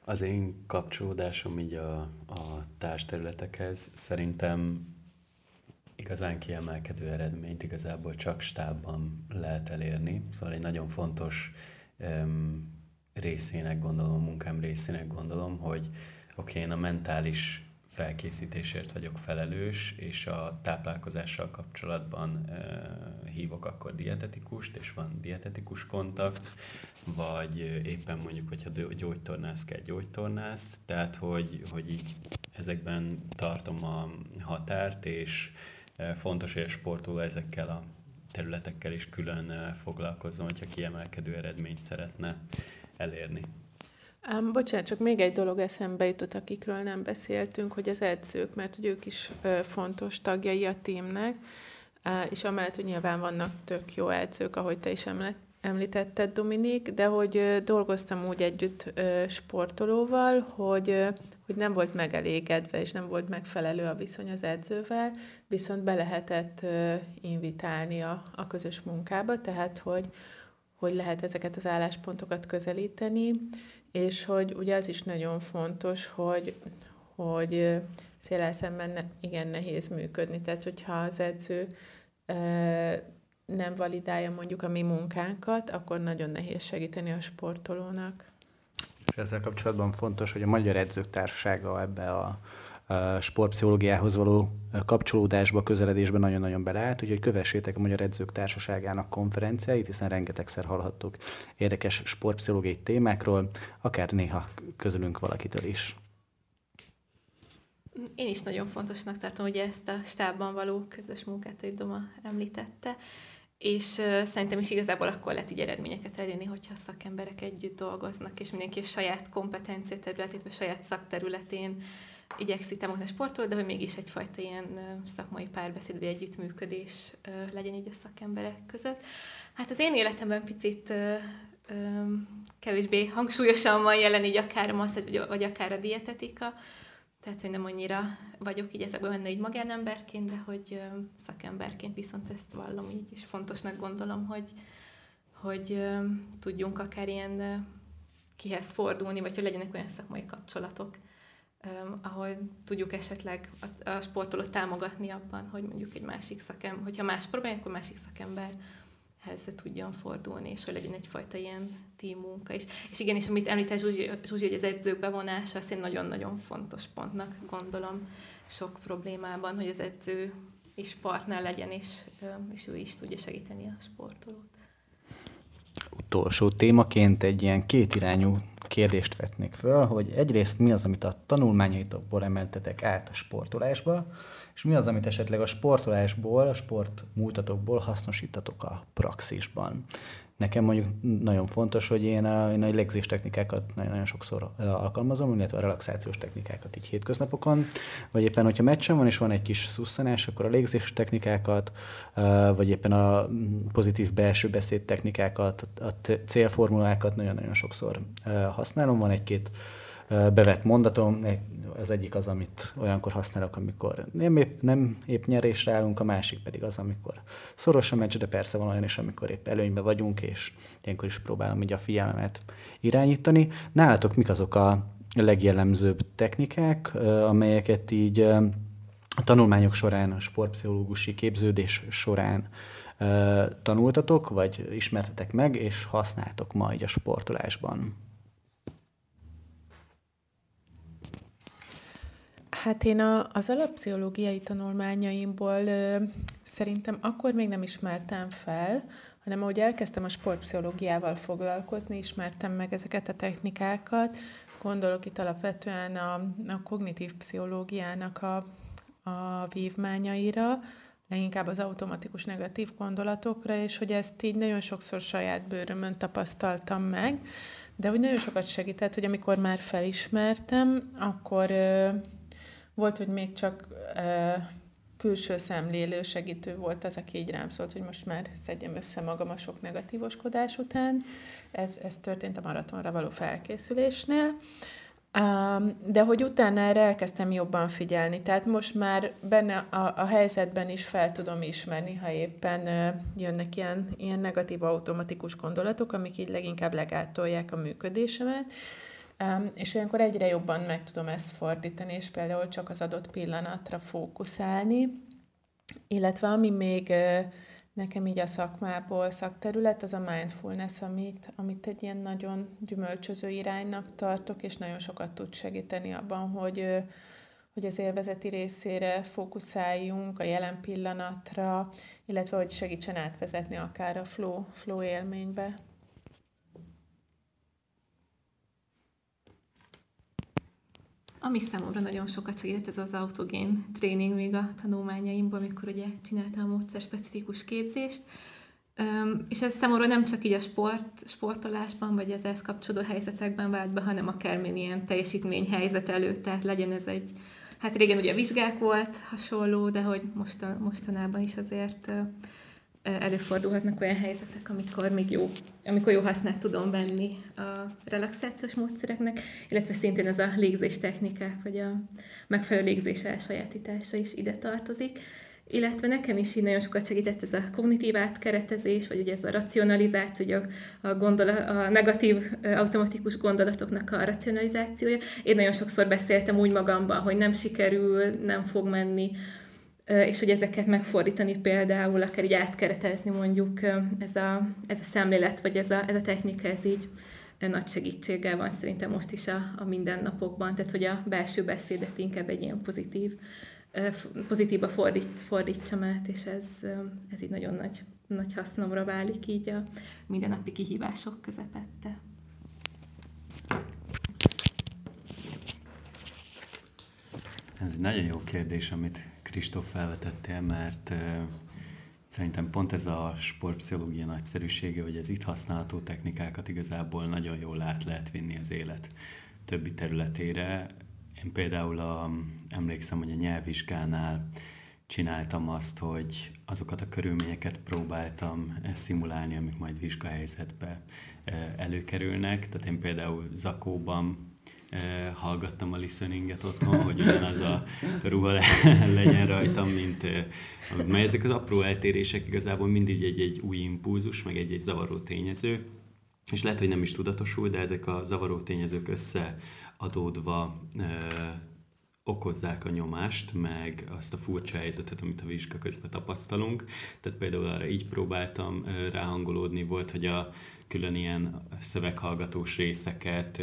Az én kapcsolódásom így a, a társterületekhez szerintem igazán kiemelkedő eredményt igazából csak stábban lehet elérni. Szóval egy nagyon fontos um, részének gondolom, a munkám részének gondolom, hogy oké, okay, én a mentális felkészítésért vagyok felelős, és a táplálkozással kapcsolatban hívok akkor dietetikust, és van dietetikus kontakt, vagy éppen mondjuk, hogyha gyógytornász kell gyógytornász, tehát hogy, hogy így ezekben tartom a határt, és fontos, hogy a sportoló ezekkel a területekkel is külön foglalkozzon, hogyha kiemelkedő eredményt szeretne elérni. Um, bocsánat, csak még egy dolog eszembe jutott, akikről nem beszéltünk, hogy az edzők, mert hogy ők is ö, fontos tagjai a tímnek, uh, és amellett, hogy nyilván vannak tök jó edzők, ahogy te is említetted, Dominik, de hogy ö, dolgoztam úgy együtt ö, sportolóval, hogy, ö, hogy nem volt megelégedve, és nem volt megfelelő a viszony az edzővel, viszont be lehetett ö, invitálni a, a közös munkába, tehát hogy, hogy lehet ezeket az álláspontokat közelíteni, és hogy ugye az is nagyon fontos, hogy, hogy széllel szemben ne, igen nehéz működni. Tehát, hogyha az edző nem validálja mondjuk a mi munkánkat, akkor nagyon nehéz segíteni a sportolónak. És ezzel kapcsolatban fontos, hogy a Magyar Edzők Társasága ebbe a sportpszichológiához való kapcsolódásba, közeledésben nagyon-nagyon beleállt, úgyhogy kövessétek a Magyar Edzők Társaságának konferenciáit, hiszen rengetegszer hallhattuk érdekes sportpszichológiai témákról, akár néha közülünk valakitől is. Én is nagyon fontosnak tartom, hogy ezt a stábban való közös munkát, hogy Doma említette, és szerintem is igazából akkor lehet így eredményeket elérni, hogyha szakemberek együtt dolgoznak, és mindenki a saját kompetencia területét, vagy saját szakterületén igyekszik támogatni a sportol, de hogy mégis egyfajta ilyen szakmai párbeszéd vagy együttműködés legyen így a szakemberek között. Hát az én életemben picit kevésbé hangsúlyosan van jelen így akár a masszát, vagy akár a dietetika, tehát, hogy nem annyira vagyok így ezekben benne így magánemberként, de hogy szakemberként viszont ezt vallom így, és fontosnak gondolom, hogy, hogy tudjunk akár ilyen kihez fordulni, vagy hogy legyenek olyan szakmai kapcsolatok, ahol tudjuk esetleg a, sportolót támogatni abban, hogy mondjuk egy másik szakem, hogyha más probléma, akkor másik szakemberhez tudjon fordulni, és hogy legyen egyfajta ilyen team munka is. És igen, és amit említett Zsuzsi, Zsuzsi hogy az edzők bevonása, azt én nagyon-nagyon fontos pontnak gondolom sok problémában, hogy az edző is partner legyen, és, és ő is tudja segíteni a sportolót. Utolsó témaként egy ilyen kétirányú kérdést vetnék föl, hogy egyrészt mi az, amit a tanulmányaitokból emeltetek át a sportolásba, és mi az, amit esetleg a sportolásból, a sportmúltatokból hasznosítatok a praxisban. Nekem mondjuk nagyon fontos, hogy én a, én a légzés technikákat nagyon, nagyon sokszor alkalmazom, illetve a relaxációs technikákat így hétköznapokon, vagy éppen, hogyha meccsen van és van egy kis szusszanás, akkor a légzés technikákat, vagy éppen a pozitív belső beszéd technikákat, a célformulákat nagyon-nagyon sokszor használom. Van egy-két bevett mondatom, az egyik az, amit olyankor használok, amikor nem épp, nem épp nyerésre állunk, a másik pedig az, amikor szoros a meccs, de persze van olyan is, amikor épp előnyben vagyunk, és ilyenkor is próbálom így a figyelmemet irányítani. Nálatok mik azok a legjellemzőbb technikák, amelyeket így a tanulmányok során, a sportpszichológusi képződés során tanultatok, vagy ismertetek meg, és használtok ma így a sportolásban? Hát én a, az alappszichológiai tanulmányaimból ö, szerintem akkor még nem ismertem fel, hanem ahogy elkezdtem a sportpszichológiával foglalkozni, ismertem meg ezeket a technikákat. Gondolok itt alapvetően a, a kognitív pszichológiának a, a vívmányaira, leginkább az automatikus negatív gondolatokra, és hogy ezt így nagyon sokszor saját bőrömön tapasztaltam meg, de hogy nagyon sokat segített, hogy amikor már felismertem, akkor volt, hogy még csak külső szemlélő segítő volt az, aki így rám szólt, hogy most már szedjem össze magam a sok negatívoskodás után. Ez, ez történt a maratonra való felkészülésnél. De hogy utána erre elkezdtem jobban figyelni, tehát most már benne a, a helyzetben is fel tudom ismerni, ha éppen jönnek ilyen, ilyen negatív automatikus gondolatok, amik így leginkább legátolják a működésemet, és olyankor egyre jobban meg tudom ezt fordítani, és például csak az adott pillanatra fókuszálni, illetve ami még nekem így a szakmából szakterület, az a mindfulness, amit, amit egy ilyen nagyon gyümölcsöző iránynak tartok, és nagyon sokat tud segíteni abban, hogy, hogy az élvezeti részére fókuszáljunk, a jelen pillanatra, illetve hogy segítsen átvezetni akár a flow, flow élménybe. Ami számomra nagyon sokat segített, ez az autogén tréning még a tanulmányaimban, amikor ugye csináltam a módszer specifikus képzést. És ez számomra nem csak így a sport, sportolásban, vagy az ehhez kapcsolódó helyzetekben vált be, hanem akármilyen ilyen teljesítmény helyzet előtt, tehát legyen ez egy, hát régen ugye vizsgák volt hasonló, de hogy mostan, mostanában is azért előfordulhatnak olyan helyzetek, amikor még jó, amikor jó hasznát tudom venni a relaxációs módszereknek, illetve szintén ez a légzés technikák, vagy a megfelelő légzés elsajátítása is ide tartozik. Illetve nekem is így nagyon sokat segített ez a kognitív átkeretezés, vagy ugye ez a racionalizáció, a, gondol, a negatív automatikus gondolatoknak a racionalizációja. Én nagyon sokszor beszéltem úgy magamban, hogy nem sikerül, nem fog menni, és hogy ezeket megfordítani például, akár így átkeretezni mondjuk ez a, ez a szemlélet, vagy ez a, ez a technika, ez így nagy segítséggel van szerintem most is a, a mindennapokban, tehát hogy a belső beszédet inkább egy ilyen pozitív, pozitívba fordít, fordítsam át, és ez, ez így nagyon nagy, nagy hasznomra válik így a mindennapi kihívások közepette. Ez egy nagyon jó kérdés, amit Kristóf felvetettél, mert szerintem pont ez a sportpszichológia nagyszerűsége, hogy az itt használható technikákat igazából nagyon jól át lehet vinni az élet többi területére. Én például a, emlékszem, hogy a nyelvvizsgánál csináltam azt, hogy azokat a körülményeket próbáltam szimulálni, amik majd vizsgahelyzetbe előkerülnek. Tehát én például zakóban hallgattam a listeninget otthon, hogy ugyanaz a ruha <laughs> legyen rajtam, mint mert ezek az apró eltérések igazából mindig egy-egy új impulzus, meg egy-egy zavaró tényező, és lehet, hogy nem is tudatosul, de ezek a zavaró tényezők összeadódva okozzák a nyomást, meg azt a furcsa helyzetet, amit a vizsga közben tapasztalunk. Tehát például arra így próbáltam ráhangolódni, volt, hogy a külön ilyen szöveghallgatós részeket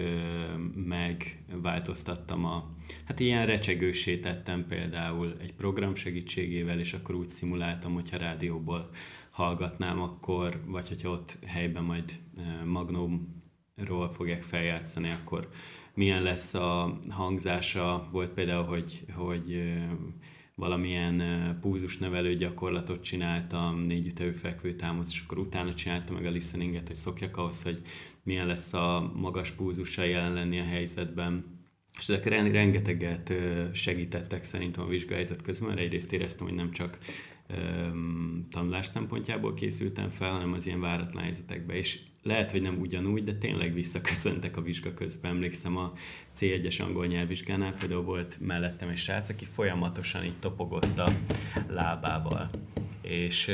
megváltoztattam a, hát ilyen recsegősé tettem például egy program segítségével, és akkor úgy szimuláltam, hogyha rádióból hallgatnám, akkor, vagy hogyha ott helyben majd magnóm ról fogják feljátszani, akkor milyen lesz a hangzása. Volt például, hogy, hogy valamilyen púzusnevelő gyakorlatot csináltam, négy ütő fekvő támasz, és akkor utána csináltam meg a listeninget, hogy szokjak ahhoz, hogy milyen lesz a magas púzussal jelen lenni a helyzetben. És ezek rengeteget segítettek szerintem a vizsgahelyzet közben, mert egyrészt éreztem, hogy nem csak tanulás szempontjából készültem fel, hanem az ilyen váratlan helyzetekbe, és lehet, hogy nem ugyanúgy, de tényleg visszaköszöntek a vizsga közben. Emlékszem a C1-es angol nyelvvizsgánál, például volt mellettem egy srác, aki folyamatosan így topogott a lábával. És,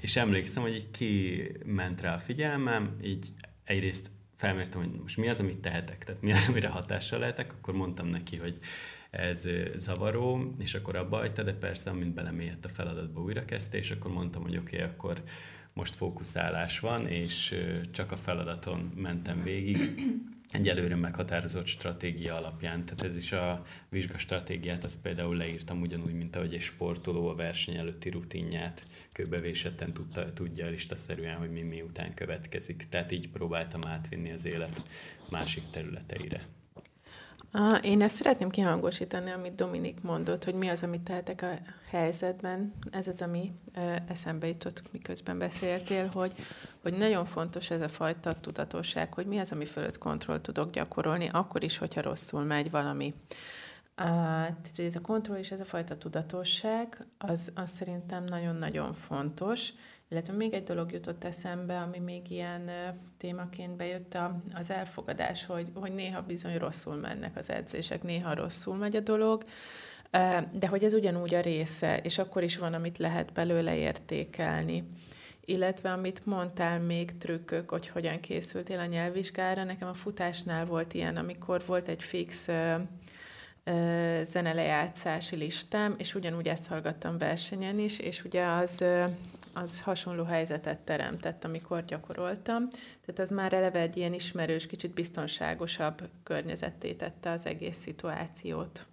és emlékszem, hogy így ki ment rá a figyelmem, így egyrészt felmértem, hogy most mi az, amit tehetek, tehát mi az, amire hatással lehetek, akkor mondtam neki, hogy ez zavaró, és akkor abba hagyta, de persze, amint belemélyedt a feladatba újra kezdte, és akkor mondtam, hogy oké, okay, akkor most fókuszálás van, és csak a feladaton mentem végig egy előre meghatározott stratégia alapján. Tehát ez is a vizsgastratégiát, azt például leírtam ugyanúgy, mint ahogy egy sportoló a verseny előtti rutinját kőbevésetten tudta, tudja listaszerűen, hogy mi miután következik. Tehát így próbáltam átvinni az élet másik területeire. Én ezt szeretném kihangosítani, amit Dominik mondott, hogy mi az, amit tehetek a helyzetben. Ez az, ami eszembe jutott, miközben beszéltél, hogy, hogy nagyon fontos ez a fajta tudatosság, hogy mi az, ami fölött kontroll tudok gyakorolni, akkor is, hogyha rosszul megy valami. Tehát, ez a kontroll és ez a fajta tudatosság, az, az szerintem nagyon-nagyon fontos, illetve még egy dolog jutott eszembe, ami még ilyen témaként bejött, a, az elfogadás, hogy, hogy néha bizony rosszul mennek az edzések, néha rosszul megy a dolog, de hogy ez ugyanúgy a része, és akkor is van, amit lehet belőle értékelni. Illetve amit mondtál még trükkök, hogy hogyan készültél a nyelvvizsgára, nekem a futásnál volt ilyen, amikor volt egy fix zenelejátszási listám, és ugyanúgy ezt hallgattam versenyen is, és ugye az az hasonló helyzetet teremtett, amikor gyakoroltam. Tehát az már eleve egy ilyen ismerős, kicsit biztonságosabb környezetté tette az egész szituációt.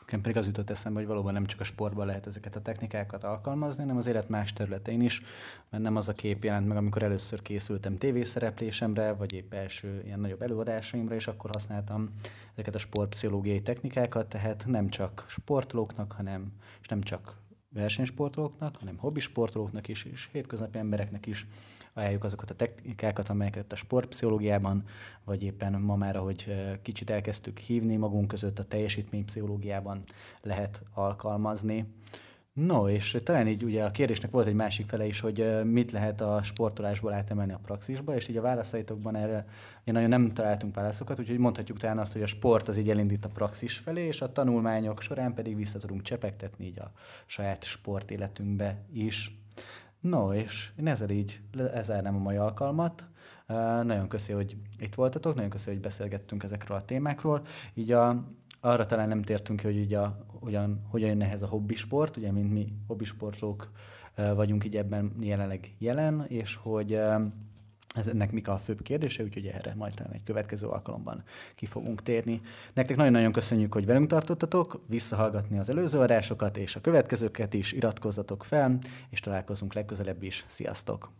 Nekem pedig az jutott eszembe, hogy valóban nem csak a sportban lehet ezeket a technikákat alkalmazni, hanem az élet más területein is, mert nem az a kép jelent meg, amikor először készültem tévészereplésemre, vagy épp első ilyen nagyobb előadásaimra, és akkor használtam ezeket a sportpszichológiai technikákat, tehát nem csak sportolóknak, hanem, és nem csak versenysportolóknak, hanem hobbisportolóknak is, és hétköznapi embereknek is ajánljuk azokat a technikákat, amelyeket a sportpszichológiában, vagy éppen ma már, ahogy kicsit elkezdtük hívni magunk között a teljesítménypszichológiában lehet alkalmazni. No, és talán így ugye a kérdésnek volt egy másik fele is, hogy mit lehet a sportolásból átemelni a praxisba, és így a válaszaitokban erre én nagyon nem találtunk válaszokat, úgyhogy mondhatjuk talán azt, hogy a sport az így elindít a praxis felé, és a tanulmányok során pedig vissza tudunk csepegtetni így a saját sportéletünkbe is. No, és én ezzel így lezárnám a mai alkalmat. Nagyon köszi, hogy itt voltatok, nagyon köszi, hogy beszélgettünk ezekről a témákról. Így a arra talán nem tértünk ki, hogy ugye a, hogyan, hogyan jön ehhez a hobbisport, ugye mint mi hobbisportlók vagyunk így ebben jelenleg jelen, és hogy ez ennek mik a főbb kérdése, úgyhogy erre majd talán egy következő alkalomban ki fogunk térni. Nektek nagyon-nagyon köszönjük, hogy velünk tartottatok, visszahallgatni az előző adásokat és a következőket is, iratkozzatok fel, és találkozunk legközelebb is. Sziasztok!